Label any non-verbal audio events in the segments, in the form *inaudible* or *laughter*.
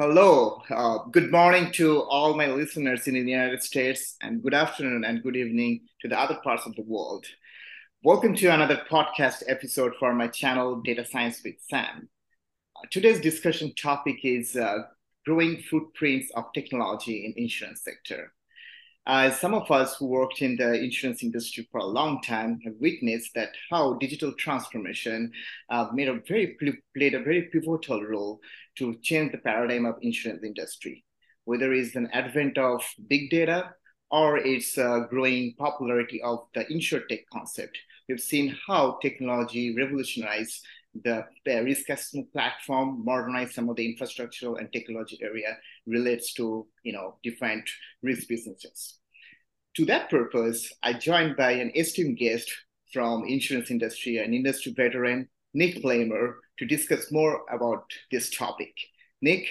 Hello, uh, good morning to all my listeners in the United States, and good afternoon and good evening to the other parts of the world. Welcome to another podcast episode for my channel, Data Science with Sam. Uh, today's discussion topic is uh, growing footprints of technology in insurance sector. Uh, some of us who worked in the insurance industry for a long time have witnessed that how digital transformation uh, made a very played a very pivotal role to change the paradigm of insurance industry, whether it's an advent of big data or its uh, growing popularity of the insurtech concept. We've seen how technology revolutionized the, the risk assessment platform, modernized some of the infrastructural and technology area relates to you know different risk businesses. To that purpose, I joined by an esteemed guest from insurance industry, an industry veteran, Nick Leimer, to discuss more about this topic. Nick,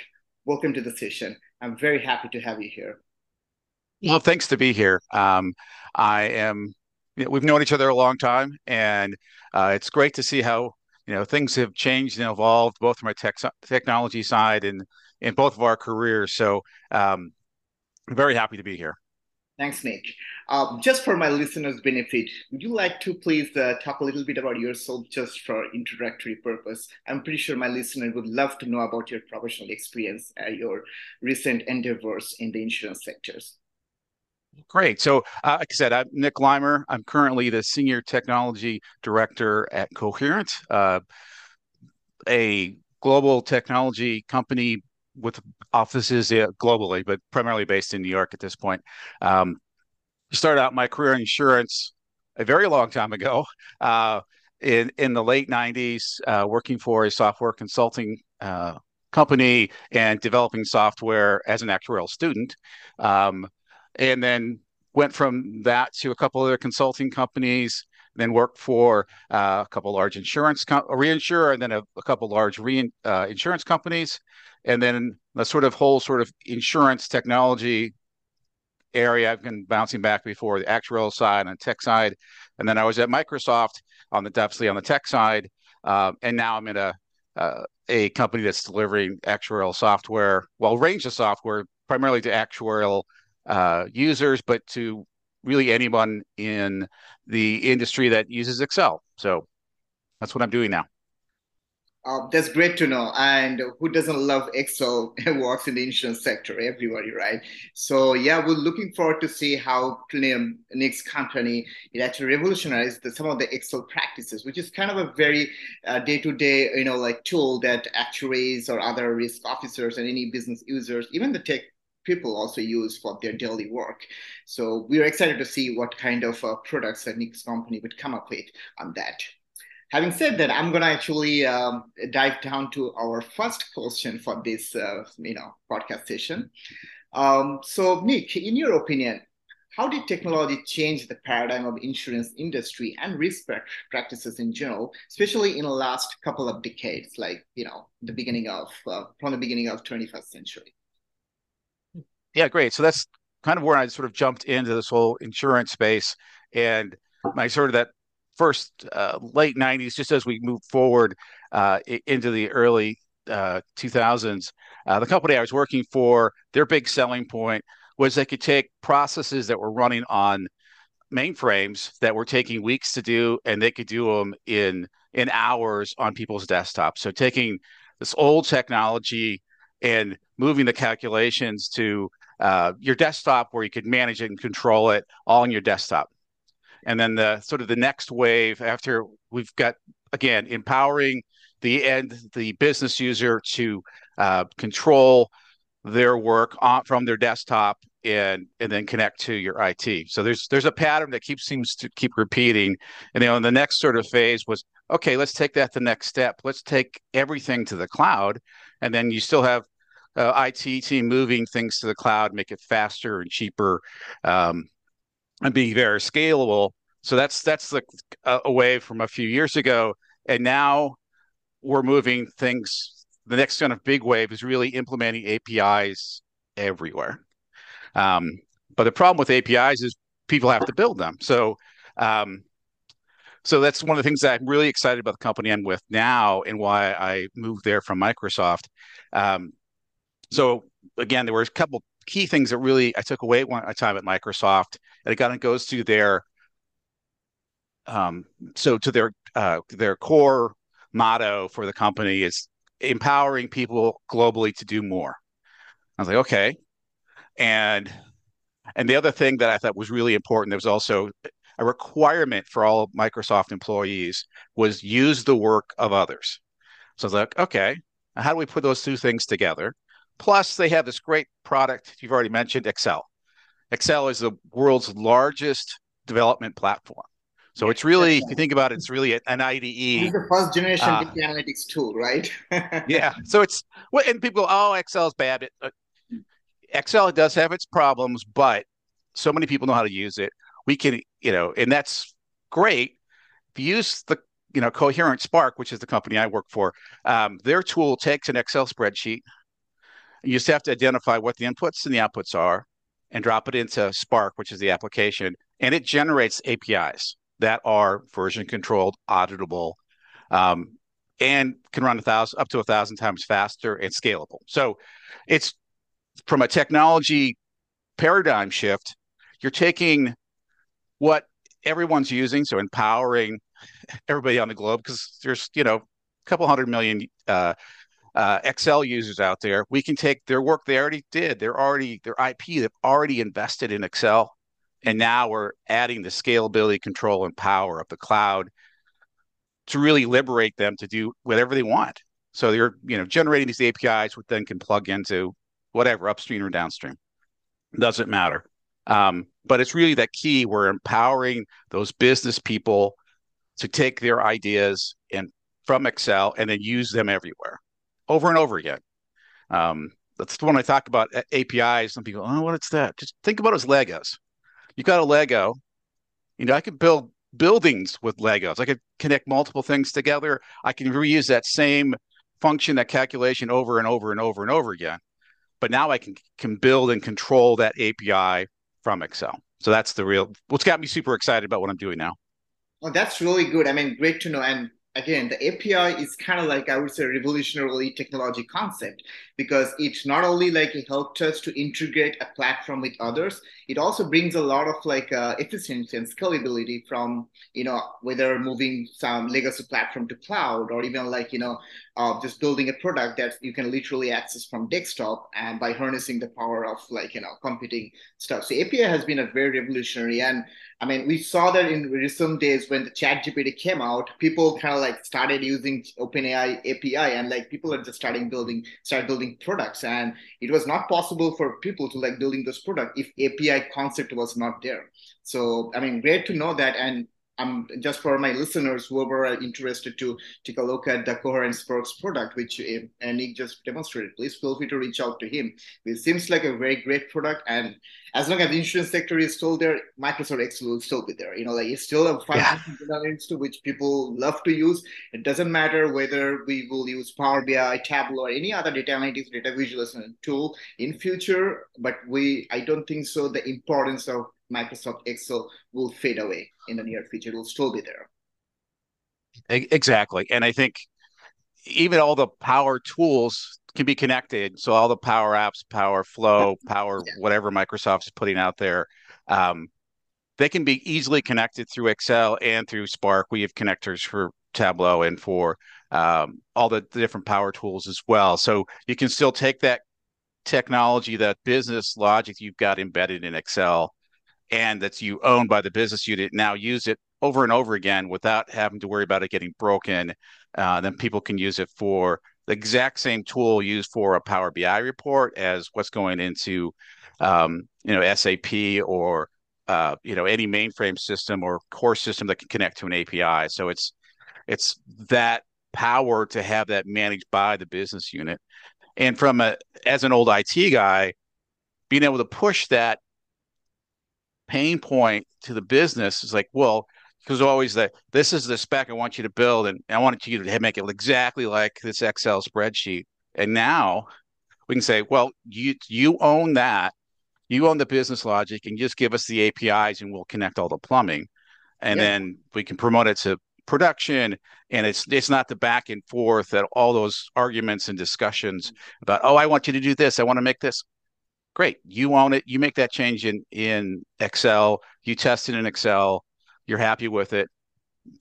welcome to the session. I'm very happy to have you here. Well, thanks to be here. Um, I am. You know, we've known each other a long time, and uh, it's great to see how you know things have changed and evolved both from a tech, technology side and in both of our careers. So, um, very happy to be here. Thanks, Nick. Uh, just for my listeners' benefit, would you like to please uh, talk a little bit about yourself just for introductory purpose? I'm pretty sure my listener would love to know about your professional experience, uh, your recent endeavors in the insurance sectors. Great. So, uh, like I said, I'm Nick Leimer. I'm currently the Senior Technology Director at Coherent, uh, a global technology company with offices globally, but primarily based in New York at this point. Um, started out my career in insurance a very long time ago, uh, in in the late '90s, uh, working for a software consulting uh, company and developing software as an actuarial student, um, and then went from that to a couple other consulting companies then worked for uh, a couple large insurance com- reinsurer and then a, a couple large re- uh, insurance companies. And then the sort of whole sort of insurance technology area i've been bouncing back before the actuarial side and tech side. And then i was at microsoft on the definitely on the tech side uh, and now i'm in a uh, a company that's delivering actuarial software well range of software primarily to actuarial uh, users but to really anyone in the industry that uses Excel. So that's what I'm doing now. Uh, that's great to know. And who doesn't love Excel *laughs* works in the insurance sector? Everybody, right? So yeah, we're looking forward to see how Nick's company it actually revolutionized the, some of the Excel practices, which is kind of a very uh, day-to-day, you know, like tool that actuaries or other risk officers and any business users, even the tech people also use for their daily work. So we're excited to see what kind of uh, products that Nick's company would come up with on that. Having said that, I'm going to actually um, dive down to our first question for this, uh, you know, podcast session. Um, so, Nick, in your opinion, how did technology change the paradigm of insurance industry and risk practices in general, especially in the last couple of decades, like you know, the beginning of uh, from the beginning of 21st century? Yeah, great. So that's kind of where I sort of jumped into this whole insurance space and my sort of that first uh, late 90s, just as we move forward uh, into the early uh, 2000s, uh, the company I was working for, their big selling point was they could take processes that were running on mainframes that were taking weeks to do, and they could do them in in hours on people's desktops. So taking this old technology and moving the calculations to uh, your desktop where you could manage it and control it all on your desktop. And then the sort of the next wave after we've got again empowering the end the business user to uh, control their work on, from their desktop and and then connect to your IT. So there's there's a pattern that keeps seems to keep repeating. And you know, the next sort of phase was okay, let's take that the next step. Let's take everything to the cloud, and then you still have uh, IT team moving things to the cloud, make it faster and cheaper, um, and be very scalable. So that's that's the uh, away from a few years ago, and now we're moving things. The next kind of big wave is really implementing APIs everywhere. Um, but the problem with APIs is people have to build them. So um, so that's one of the things that I'm really excited about the company I'm with now and why I moved there from Microsoft. Um, so again, there were a couple key things that really I took away one time at Microsoft, and it kind of goes to their um, so to their uh, their core motto for the company is empowering people globally to do more. I was like, okay, and and the other thing that I thought was really important, there was also a requirement for all Microsoft employees was use the work of others. So I was like, okay, how do we put those two things together? Plus, they have this great product you've already mentioned, Excel. Excel is the world's largest development platform. So it's really, if you think about it, it's really an IDE. It's the first generation uh, analytics tool, right? *laughs* yeah. So it's, and people go, oh, Excel is bad. Uh, Excel does have its problems, but so many people know how to use it. We can, you know, and that's great. If you use the, you know, Coherent Spark, which is the company I work for, um, their tool takes an Excel spreadsheet. You just have to identify what the inputs and the outputs are and drop it into Spark, which is the application, and it generates APIs that are version controlled, auditable, um, and can run a thousand up to a thousand times faster and scalable. So it's from a technology paradigm shift, you're taking what everyone's using, so empowering *laughs* everybody on the globe, because there's you know a couple hundred million uh, uh, Excel users out there. We can take their work they already did, they're already their IP, they've already invested in Excel, and now we're adding the scalability, control, and power of the cloud to really liberate them to do whatever they want. So they're you know generating these APIs, which then can plug into whatever, upstream or downstream. Doesn't matter. Um, but it's really that key. We're empowering those business people to take their ideas and from Excel and then use them everywhere, over and over again. Um, that's one I talk about APIs. Some people, oh, what's that? Just think about it as Legos. You got a Lego. You know, I could build buildings with Legos. I could connect multiple things together. I can reuse that same function, that calculation over and over and over and over again but now I can can build and control that API from Excel. So that's the real what's got me super excited about what I'm doing now. Oh, that's really good. I mean, great to know. And again, the API is kind of like I would say revolutionary technology concept because it not only like it helped us to integrate a platform with others, it also brings a lot of like uh, efficiency and scalability from you know whether moving some legacy platform to cloud or even like you know uh, just building a product that you can literally access from desktop and by harnessing the power of like you know computing stuff. So API has been a very revolutionary and I mean, we saw that in recent days when the Chat GPT came out, people kind of like started using OpenAI API, and like people are just starting building, start building products, and it was not possible for people to like building this product if API concept was not there. So, I mean, great to know that, and um, just for my listeners, who are interested to take a look at the Coherent Sparks product, which uh, Nick just demonstrated, please feel free to reach out to him. It seems like a very great product, and as long as the insurance sector is still there, Microsoft Excel will still be there. You know, like it's still a financial yeah. which people love to use. It doesn't matter whether we will use Power BI, Tableau, or any other data analytics, data visualization tool in future, but we, I don't think so. The importance of Microsoft Excel will fade away in the near future. It will still be there. Exactly. And I think even all the power tools can be connected. So all the power apps, power flow, power, yeah. whatever Microsoft's putting out there, um, they can be easily connected through Excel and through Spark. We have connectors for Tableau and for um, all the, the different power tools as well. So you can still take that technology, that business logic you've got embedded in Excel, and that's you own by the business unit now use it over and over again without having to worry about it getting broken uh, then people can use it for the exact same tool used for a power bi report as what's going into um, you know sap or uh, you know any mainframe system or core system that can connect to an api so it's it's that power to have that managed by the business unit. And from a as an old it guy being able to push that pain point to the business is like, well, because always that this is the spec I want you to build, and I want you to make it exactly like this Excel spreadsheet. And now we can say, well, you you own that, you own the business logic, and just give us the APIs, and we'll connect all the plumbing, and yeah. then we can promote it to production and it's it's not the back and forth that all those arguments and discussions about oh i want you to do this i want to make this great. You own it. You make that change in in excel. You test it in excel. You're happy with it.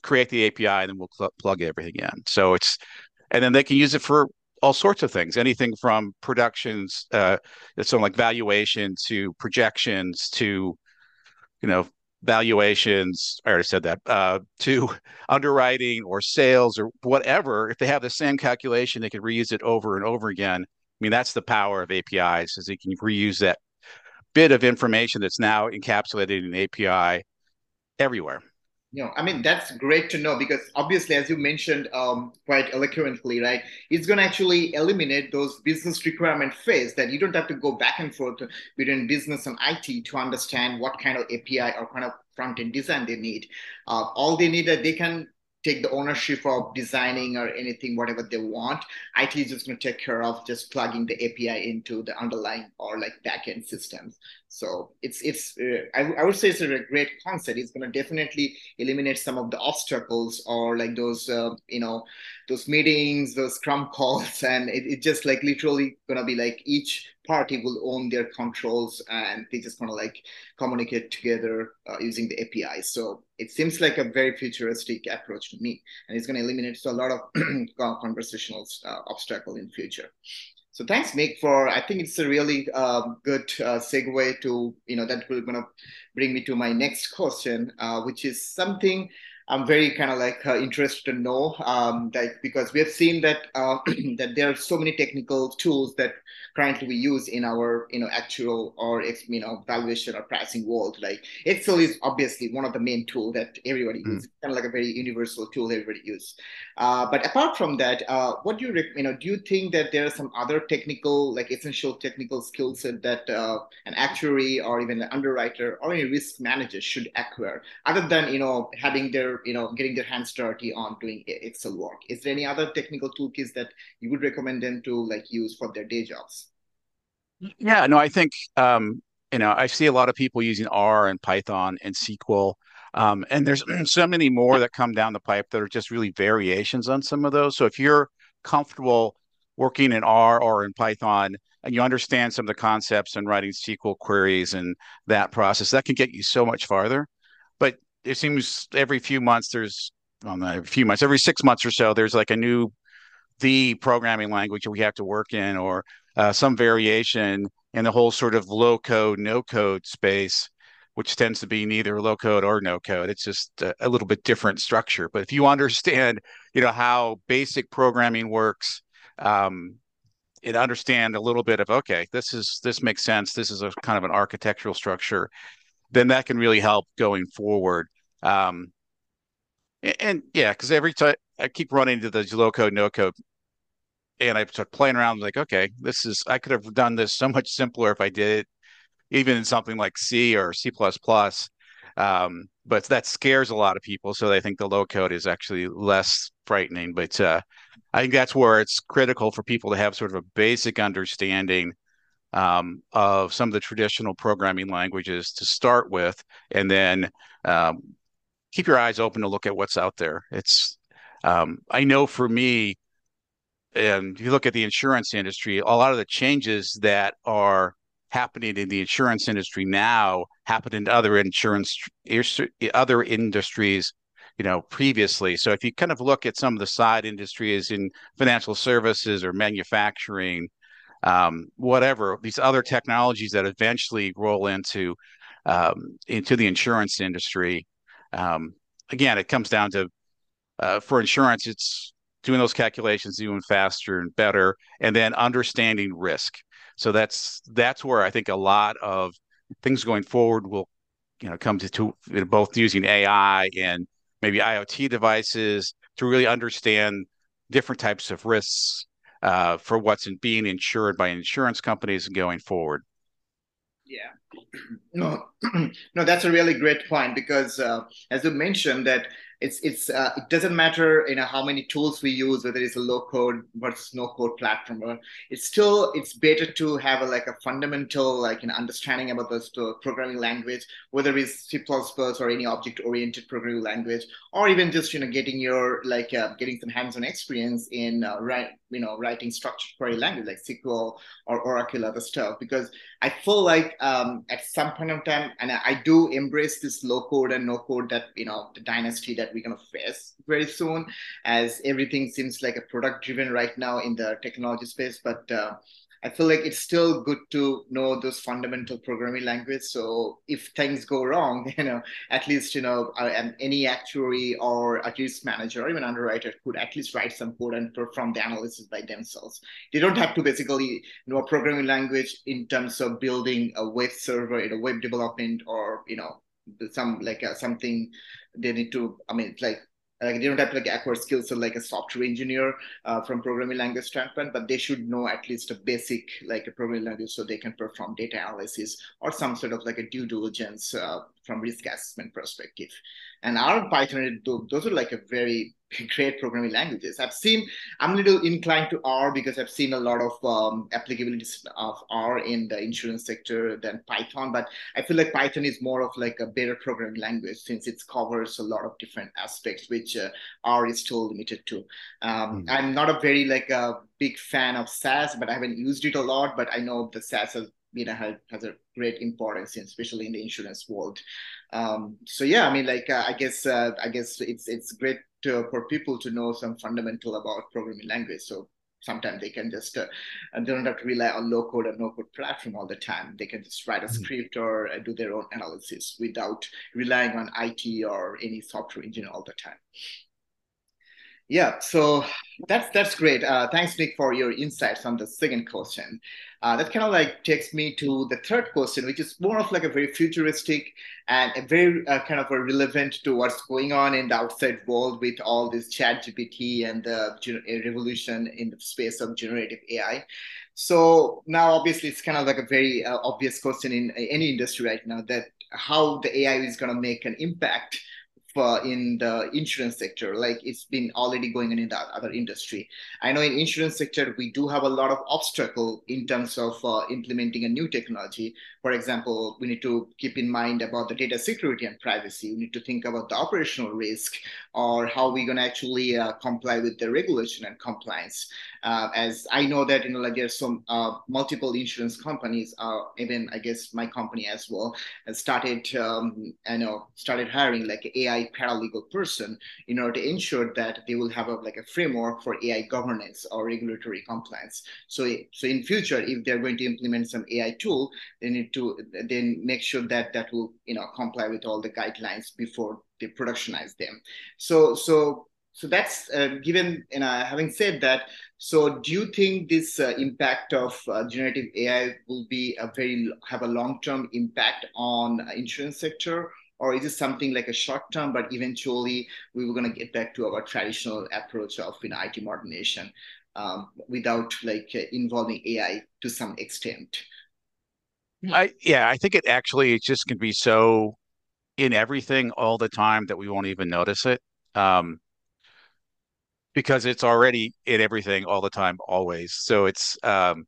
Create the api and then we'll cl- plug everything in. So it's and then they can use it for all sorts of things. Anything from productions uh so like valuation to projections to you know valuations. I already said that. Uh, to *laughs* underwriting or sales or whatever. If they have the same calculation they can reuse it over and over again i mean that's the power of apis is you can reuse that bit of information that's now encapsulated in api everywhere you know, I mean, that's great to know because obviously, as you mentioned um, quite eloquently, right, it's going to actually eliminate those business requirement phase that you don't have to go back and forth between business and IT to understand what kind of API or kind of front end design they need. Uh, all they need they can take the ownership of designing or anything, whatever they want. IT is just going to take care of just plugging the API into the underlying or like backend systems. So it's it's uh, I, I, would say it's a great concept. It's going to definitely eliminate some of the obstacles or like those uh, you know those meetings, those scrum *laughs* calls, and it, it just like literally going to be like each party will own their controls and they just to like communicate together uh, using the API. So it seems like a very futuristic approach to me, and it's going to eliminate a lot of *clears throat* conversational uh, obstacle in future. So thanks, Nick, for I think it's a really uh, good uh, segue to you know that will gonna bring me to my next question, uh, which is something I'm very kind of like uh, interested to know, um, like because we have seen that uh, *clears throat* that there are so many technical tools that currently we use in our you know actual or you know valuation or pricing world. Like Excel is obviously one of the main tool that everybody mm. uses, kind of like a very universal tool everybody uses. Uh, but apart from that, uh, what do you you know do you think that there are some other technical like essential technical skill set that uh, an actuary or even an underwriter or any risk manager should acquire other than you know having their you know getting their hands dirty on doing excel work. Is there any other technical toolkits that you would recommend them to like use for their day jobs? Yeah no i think um you know i see a lot of people using r and python and sql um, and there's *clears throat* so many more that come down the pipe that are just really variations on some of those. So if you're comfortable working in r or in python and you understand some of the concepts and writing sql queries and that process that can get you so much farther. But it seems every few months there's well, every few months, every six months or so, there's like a new the programming language that we have to work in, or uh, some variation in the whole sort of low code, no code space, which tends to be neither low code or no code. It's just a, a little bit different structure. But if you understand, you know, how basic programming works, um, and understand a little bit of okay, this is this makes sense. This is a kind of an architectural structure. Then that can really help going forward. Um, and, and yeah, because every time I keep running into the low code, no code, and I start playing around, like, okay, this is I could have done this so much simpler if I did it, even in something like C or C. Um, but that scares a lot of people, so they think the low code is actually less frightening. But uh, I think that's where it's critical for people to have sort of a basic understanding um, of some of the traditional programming languages to start with, and then um, keep your eyes open to look at what's out there. It's um, I know for me, and if you look at the insurance industry, a lot of the changes that are happening in the insurance industry now happened in other insurance other industries you know previously so if you kind of look at some of the side industries in financial services or manufacturing um, whatever these other technologies that eventually roll into um, into the insurance industry um, again, it comes down to uh, for insurance, it's doing those calculations even faster and better, and then understanding risk. So that's that's where I think a lot of things going forward will, you know, come to, to you know, both using AI and maybe IoT devices to really understand different types of risks for what's in being insured by insurance companies going forward. Yeah, *clears throat* no, *clears throat* no, that's a really great point because, uh, as you mentioned, that it's it's uh, it doesn't matter you know how many tools we use whether it's a low code versus no code platform or it's still it's better to have a, like a fundamental like an understanding about this programming language whether it's c++ or any object oriented programming language or even just you know getting your like uh, getting some hands-on experience in uh, right you know writing structured query language like sql or oracle other stuff because i feel like um, at some point in time and I do embrace this low code and no code that you know the dynasty that we're gonna face very soon, as everything seems like a product driven right now in the technology space. But uh, I feel like it's still good to know those fundamental programming language. So if things go wrong, *laughs* you know, at least you know, any actuary or at least manager or even underwriter could at least write some code and perform the analysis by themselves. They don't have to basically know a programming language in terms of building a web server, you know, web development, or you know, some like uh, something they need to. I mean, like like they don't have to like acquire skills of like a software engineer uh, from programming language standpoint, but they should know at least a basic like a programming language so they can perform data analysis or some sort of like a due diligence uh, from risk assessment perspective. And R Python, those are like a very *laughs* great programming languages. I've seen, I'm a little inclined to R because I've seen a lot of um, applicabilities of R in the insurance sector than Python, but I feel like Python is more of like a better programming language since it covers a lot of different aspects, which uh, R is still limited to. Um, mm-hmm. I'm not a very like a big fan of SAS, but I haven't used it a lot, but I know the SAS has know has, has a great importance especially in the insurance world um, so yeah i mean like uh, i guess uh, i guess it's it's great to, for people to know some fundamental about programming language. So sometimes they can just uh, they don't have to rely on low code or no code platform all the time they can just write a mm-hmm. script or uh, do their own analysis without relying on it or any software engineer all the time yeah, so that's that's great. Uh, thanks, Nick, for your insights on the second question. Uh, that kind of like takes me to the third question, which is more of like a very futuristic and a very uh, kind of relevant to what's going on in the outside world with all this chat GPT and the revolution in the space of generative AI. So now, obviously, it's kind of like a very uh, obvious question in any industry right now that how the AI is going to make an impact uh, in the insurance sector like it's been already going on in the other industry. I know in insurance sector we do have a lot of obstacle in terms of uh, implementing a new technology for example we need to keep in mind about the data security and privacy we need to think about the operational risk or how we're going to actually uh, comply with the regulation and compliance uh, as I know that you know like there's some uh, multiple insurance companies, uh, even I guess my company as well, has started um, I know started hiring like AI paralegal person in order to ensure that they will have a, like a framework for AI governance or regulatory compliance. So so in future, if they're going to implement some AI tool, they need to then make sure that that will you know comply with all the guidelines before they productionize them. So so so that's uh, given you know having said that so do you think this uh, impact of uh, generative ai will be a very have a long term impact on insurance sector or is it something like a short term but eventually we were going to get back to our traditional approach of you know, it modernization um, without like uh, involving ai to some extent I, yeah i think it actually it's just going to be so in everything all the time that we won't even notice it um, because it's already in everything all the time, always. So it's, um,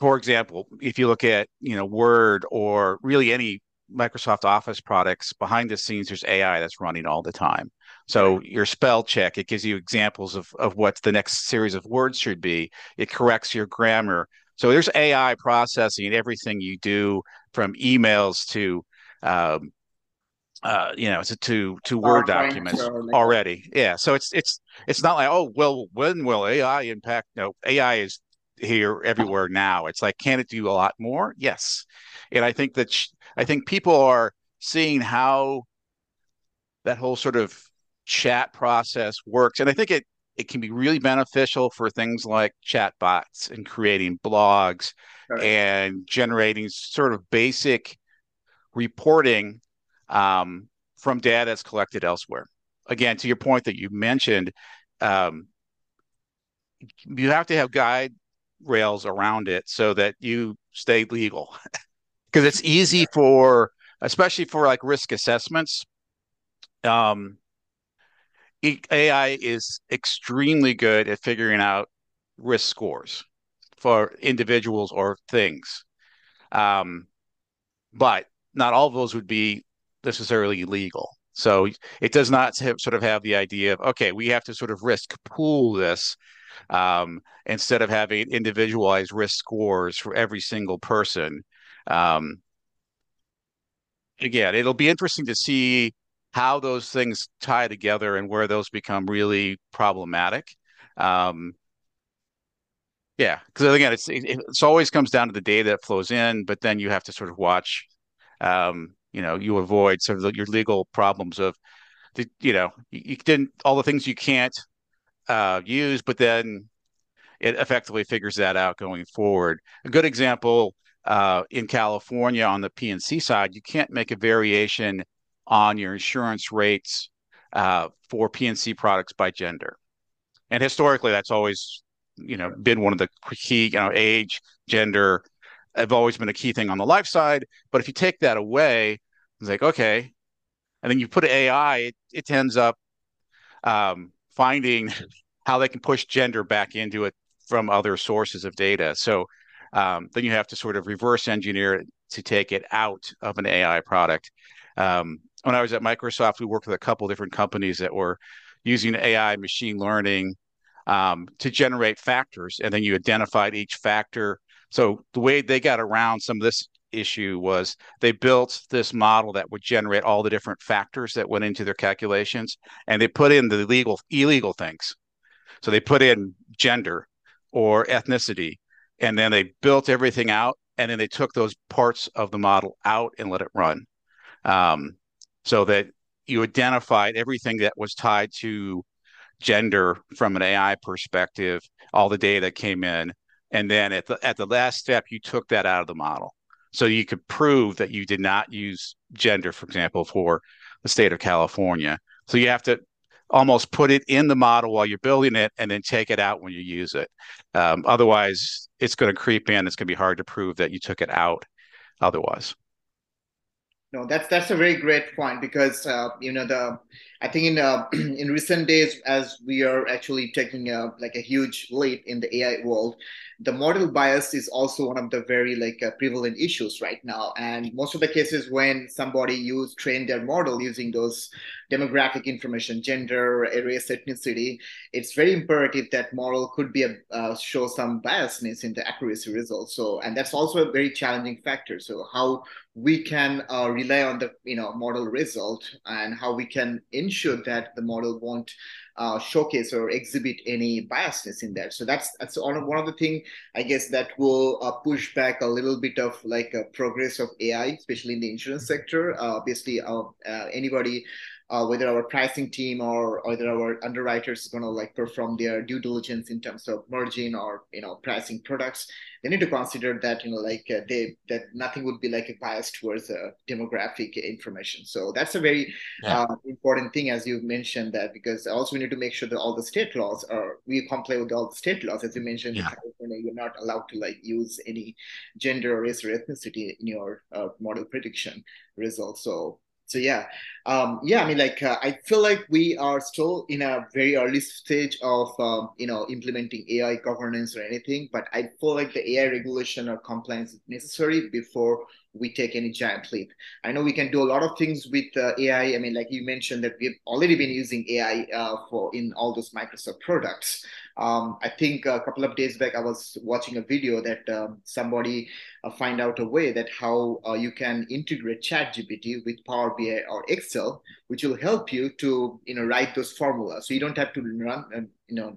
for example, if you look at you know Word or really any Microsoft Office products, behind the scenes there's AI that's running all the time. So your spell check, it gives you examples of of what the next series of words should be. It corrects your grammar. So there's AI processing everything you do from emails to um, uh, you know, to to, to Word documents already. Yeah, so it's it's it's not like oh well, when will AI impact? No, AI is here everywhere now. It's like can it do a lot more? Yes, and I think that sh- I think people are seeing how that whole sort of chat process works, and I think it it can be really beneficial for things like chat bots and creating blogs right. and generating sort of basic reporting um, from data that's collected elsewhere. Again, to your point that you mentioned, um, you have to have guide rails around it so that you stay legal *laughs* because it's easy for especially for like risk assessments um AI is extremely good at figuring out risk scores for individuals or things. Um, but not all of those would be necessarily legal. So it does not have, sort of have the idea of, okay, we have to sort of risk pool this um, instead of having individualized risk scores for every single person. Um, again, it'll be interesting to see how those things tie together and where those become really problematic. Um, yeah, because again, it's it, it's always comes down to the data that flows in, but then you have to sort of watch. Um, you know, you avoid sort of the, your legal problems of the, you know, you, you didn't all the things you can't uh, use, but then it effectively figures that out going forward. A good example uh, in California on the P&C side, you can't make a variation on your insurance rates uh, for P&C products by gender. And historically, that's always, you know, been one of the key, you know, age, gender, have always been a key thing on the life side. But if you take that away, it's like, okay. And then you put AI, it, it ends up um, finding *laughs* how they can push gender back into it from other sources of data. So um, then you have to sort of reverse engineer to take it out of an AI product. Um, when I was at Microsoft, we worked with a couple different companies that were using AI machine learning um, to generate factors, and then you identified each factor. So the way they got around some of this issue was they built this model that would generate all the different factors that went into their calculations, and they put in the legal illegal things. So they put in gender or ethnicity and then they built everything out and then they took those parts of the model out and let it run um, so that you identified everything that was tied to gender from an ai perspective all the data came in and then at the at the last step you took that out of the model so you could prove that you did not use gender for example for the state of california so you have to almost put it in the model while you're building it and then take it out when you use it. Um, otherwise, it's going to creep in. It's going to be hard to prove that you took it out otherwise. No, that's that's a very great point because uh, you know the I think in uh, *clears throat* in recent days as we are actually taking a like a huge leap in the AI world, the model bias is also one of the very like uh, prevalent issues right now. And most of the cases when somebody use train their model using those demographic information gender race ethnicity it's very imperative that model could be a, uh, show some biasness in the accuracy results so and that's also a very challenging factor. So how we can uh, rely on the you know model result and how we can ensure that the model won't uh, showcase or exhibit any biasness in there. So that's that's one of the thing I guess that will uh, push back a little bit of like progress of AI, especially in the insurance sector. Uh, obviously, uh, uh, anybody uh, whether our pricing team or whether our underwriters is going to like perform their due diligence in terms of margin or you know pricing products they need to consider that you know like uh, they that nothing would be like a bias towards uh, demographic information so that's a very yeah. uh, important thing as you mentioned that because also we need to make sure that all the state laws are we comply with all the state laws as you mentioned yeah. you're not allowed to like use any gender or race or ethnicity in your uh, model prediction results so so yeah. Um, yeah i mean like uh, i feel like we are still in a very early stage of um, you know implementing ai governance or anything but i feel like the ai regulation or compliance is necessary before we take any giant leap. I know we can do a lot of things with uh, ai i. Mean like you mentioned that we've already been using ai uh, for in all those microsoft products. Um, I think a couple of days back, I was watching a video that um, somebody uh, find out a way that how uh, you can integrate ChatGPT with Power BI or Excel, which will help you to you know write those formulas. So you don't have to run uh, you know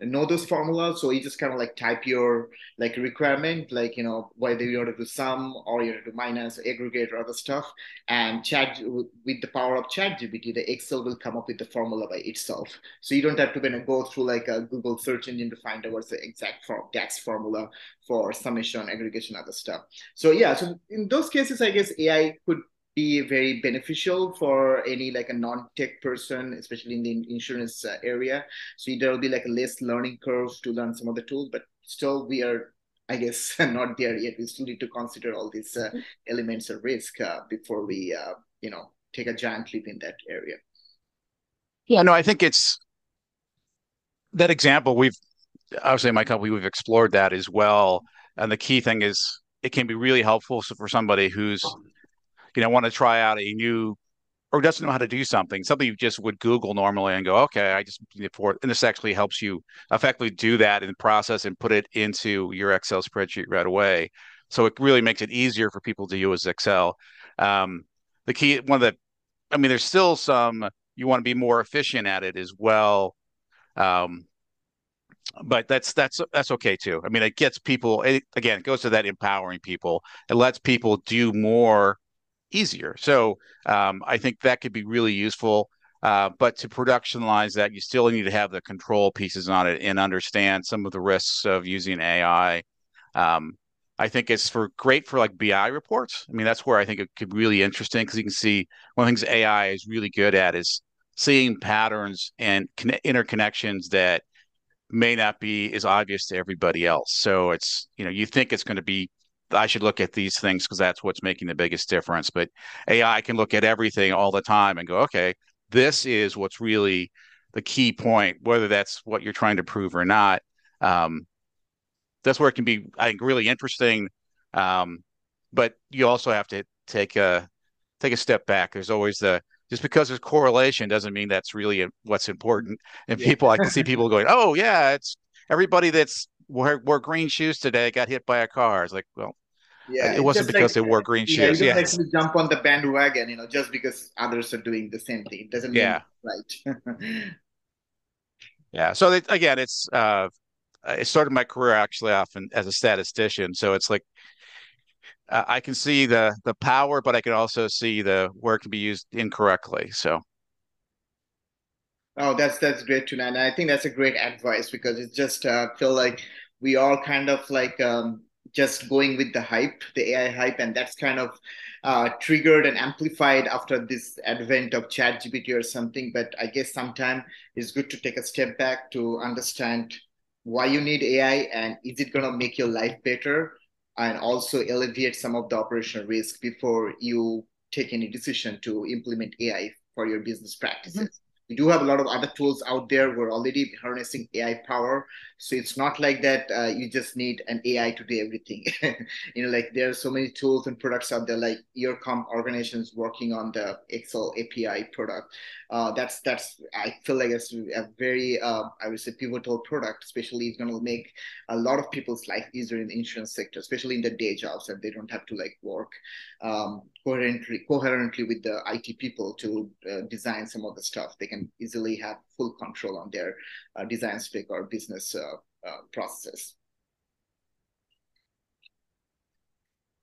know those formulas. So you just kind of like type your like requirement like you know whether you want to do sum or you want to do minus aggregate or other stuff. And chat with the power of chat gpt the excel will come up with the formula by itself. So you don't have to kind of go through like a google search engine to find out what's the exact form dax formula for summation aggregation other stuff so yeah so in those cases i guess ai could be very beneficial for any like a non-tech person, especially in the insurance uh, area. So there will be like a less learning curve to learn some of the tools, but still we are, I guess, *laughs* not there yet. We still need to consider all these uh, elements of risk uh, before we, uh, you know, take a giant leap in that area. Yeah, no, I think it's that example. We've obviously in my company we've explored that as well, and the key thing is it can be really helpful for somebody who's you know want to try out a new or doesn't know how to do something, something you just would Google normally and go, okay, I just need it for and this actually helps you effectively do that in the process and put it into your Excel spreadsheet right away. So it really makes it easier for people to use Excel. Um, the key, one of the, I mean, there's still some you want to be more efficient at it as well. Um, but that's that's that's okay too. I mean, it gets people it, again. It goes to that empowering people. It lets people do more easier. So um, I think that could be really useful. Uh, but to productionalize that, you still need to have the control pieces on it and understand some of the risks of using AI. Um, I think it's for great for like BI reports. I mean, that's where I think it could be really interesting because you can see one of the things AI is really good at is seeing patterns and con- interconnections that may not be as obvious to everybody else. So it's you know you think it's going to be I should look at these things because that's what's making the biggest difference. But AI can look at everything all the time and go, okay, this is what's really the key point, whether that's what you're trying to prove or not. Um, that's where it can be, I think, really interesting. Um, but you also have to take a take a step back. There's always the just because there's correlation doesn't mean that's really what's important. And yeah. people, I can see *laughs* people going, "Oh yeah, it's everybody that's wore, wore green shoes today got hit by a car." It's like, well, yeah, it wasn't because like, they wore green yeah, shoes. Yeah, yes. jump on the bandwagon, you know, just because others are doing the same thing. It doesn't mean yeah. right. *laughs* yeah. So they, again, it's uh, I started my career actually often as a statistician, so it's like uh, I can see the the power, but I can also see the where it can be used incorrectly. So. Oh, that's that's great to know, and I think that's a great advice because it just uh, feel like we all kind of like um, just going with the hype, the AI hype, and that's kind of uh, triggered and amplified after this advent of ChatGPT or something. But I guess sometimes it's good to take a step back to understand why you need AI and is it going to make your life better and also alleviate some of the operational risk before you take any decision to implement AI for your business practices. Mm-hmm. We do have a lot of other tools out there. We're already harnessing AI power. So it's not like that uh, you just need an AI to do everything. *laughs* you know, like there are so many tools and products out there, like EarCom organizations working on the Excel API product. Uh, that's that's I feel like it's a very uh, I would say pivotal product, especially it's going to make a lot of people's life easier in the insurance sector, especially in the day jobs, that they don't have to like work um, coherently coherently with the IT people to uh, design some of the stuff. They can easily have full control on their uh, design spec or business uh, uh, processes.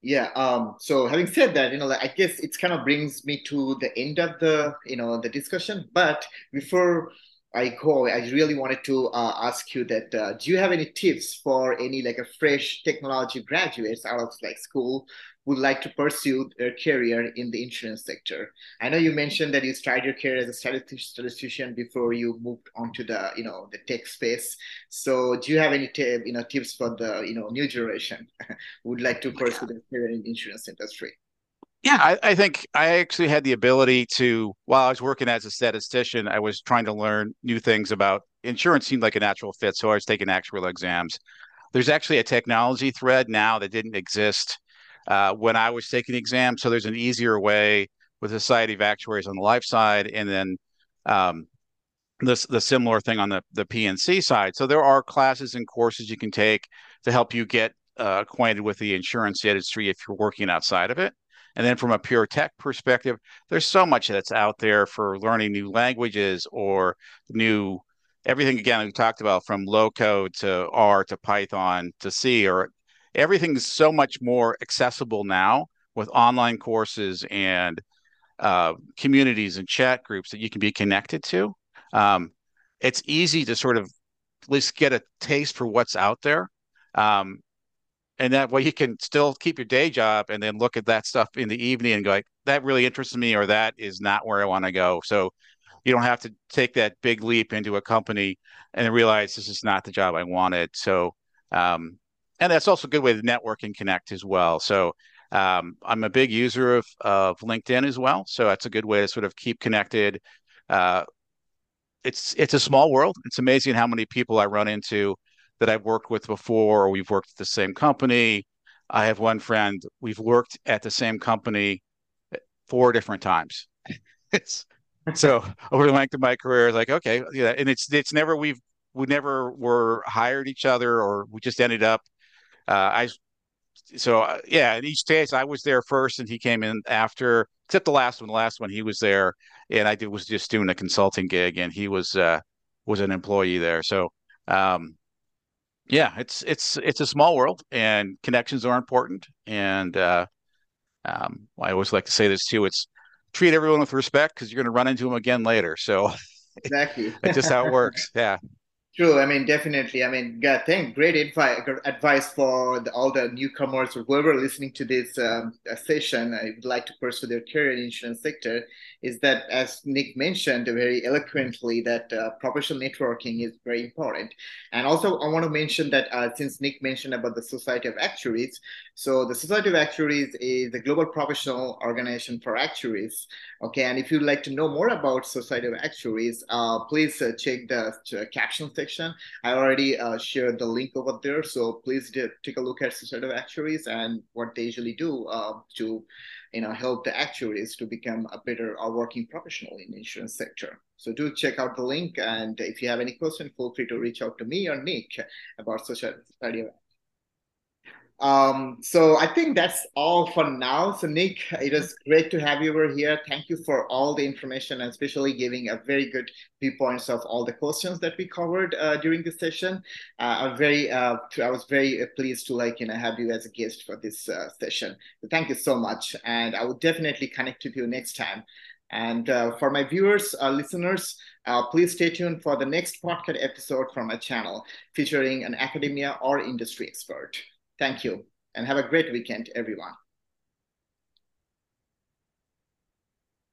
Yeah. Um, so having said that, you know, like, I guess it kind of brings me to the end of the, you know, the discussion. But before I go, I really wanted to uh, ask you that uh, do you have any tips for any like a fresh technology graduates out of like school would like to pursue their career in the insurance sector. I know you mentioned that you started your career as a statistician before you moved onto the you know the tech space. So do you have any t- you know tips for the you know new generation *laughs* would like to pursue their career in the insurance industry? Yeah, I, I, think I actually had the ability to, while I was working as a statistician, I was trying to learn new things about insurance. Seemed like a natural fit, so I was taking actuarial exams. There's actually a technology thread now that didn't exist uh, when I was taking exams. So there's an easier way with the Society of Actuaries on the life side, and then um, the similar thing on the the P&C side. So there are classes and courses you can take to help you get uh, acquainted with the insurance industry if you're working outside of it. And then from a pure tech perspective, there's so much that's out there for learning new languages or new everything again we talked about from low code to R to Python to C or everything's so much more accessible now with online courses and uh, communities and chat groups that you can be connected to. Um, it's easy to sort of at least get a taste for what's out there. Um, and that way you can still keep your day job and then look at that stuff in the evening and go like, that really interests me or that is not where I want to go. So you don't have to take that big leap into a company and realize this is not the job I wanted. So um, and that's also a good way to network and connect as well. So um, I'm a big user of, of LinkedIn as well. So that's a good way to sort of keep connected. Uh, it's it's a small world. It's amazing how many people I run into that I've worked with before, or we've worked at the same company. I have one friend, we've worked at the same company four different times. *laughs* so over the length of my career, like, okay, yeah, and it's it's never we've we never were hired each other or we just ended up uh, I so uh, yeah, in each case I was there first and he came in after, except the last one. The last one he was there and I did was just doing a consulting gig and he was uh was an employee there. So um yeah, it's it's it's a small world and connections are important and uh um I always like to say this too. It's treat everyone with respect because you're going to run into them again later. So *laughs* exactly, that's just how it works. *laughs* Yeah. True. I mean, definitely. I mean, yeah, thank great advice, advice for the, all the newcomers or whoever listening to this um, session. I would like to pursue their career in the insurance sector. Is that, as Nick mentioned very eloquently, that uh, professional networking is very important. And also, I want to mention that uh, since Nick mentioned about the Society of Actuaries, so the Society of Actuaries is a global professional organization for actuaries. Okay, and if you'd like to know more about Society of Actuaries, uh, please uh, check the caption section. I already uh, shared the link over there, so please take a look at Society of Actuaries and what they usually do uh, to, you know, help the actuaries to become a better uh, working professional in the insurance sector. So do check out the link, and if you have any question, feel free to reach out to me or Nick about social um, so I think that's all for now. So Nick, it was great to have you over here. Thank you for all the information and especially giving a very good viewpoints of all the questions that we covered uh, during the session. Uh, I'm very, uh, I was very pleased to like, you know, have you as a guest for this uh, session. So thank you so much. And I will definitely connect with you next time. And uh, for my viewers, uh, listeners, please stay tuned for the next podcast episode from my channel featuring an academia or industry expert. Thank you and have a great weekend, everyone.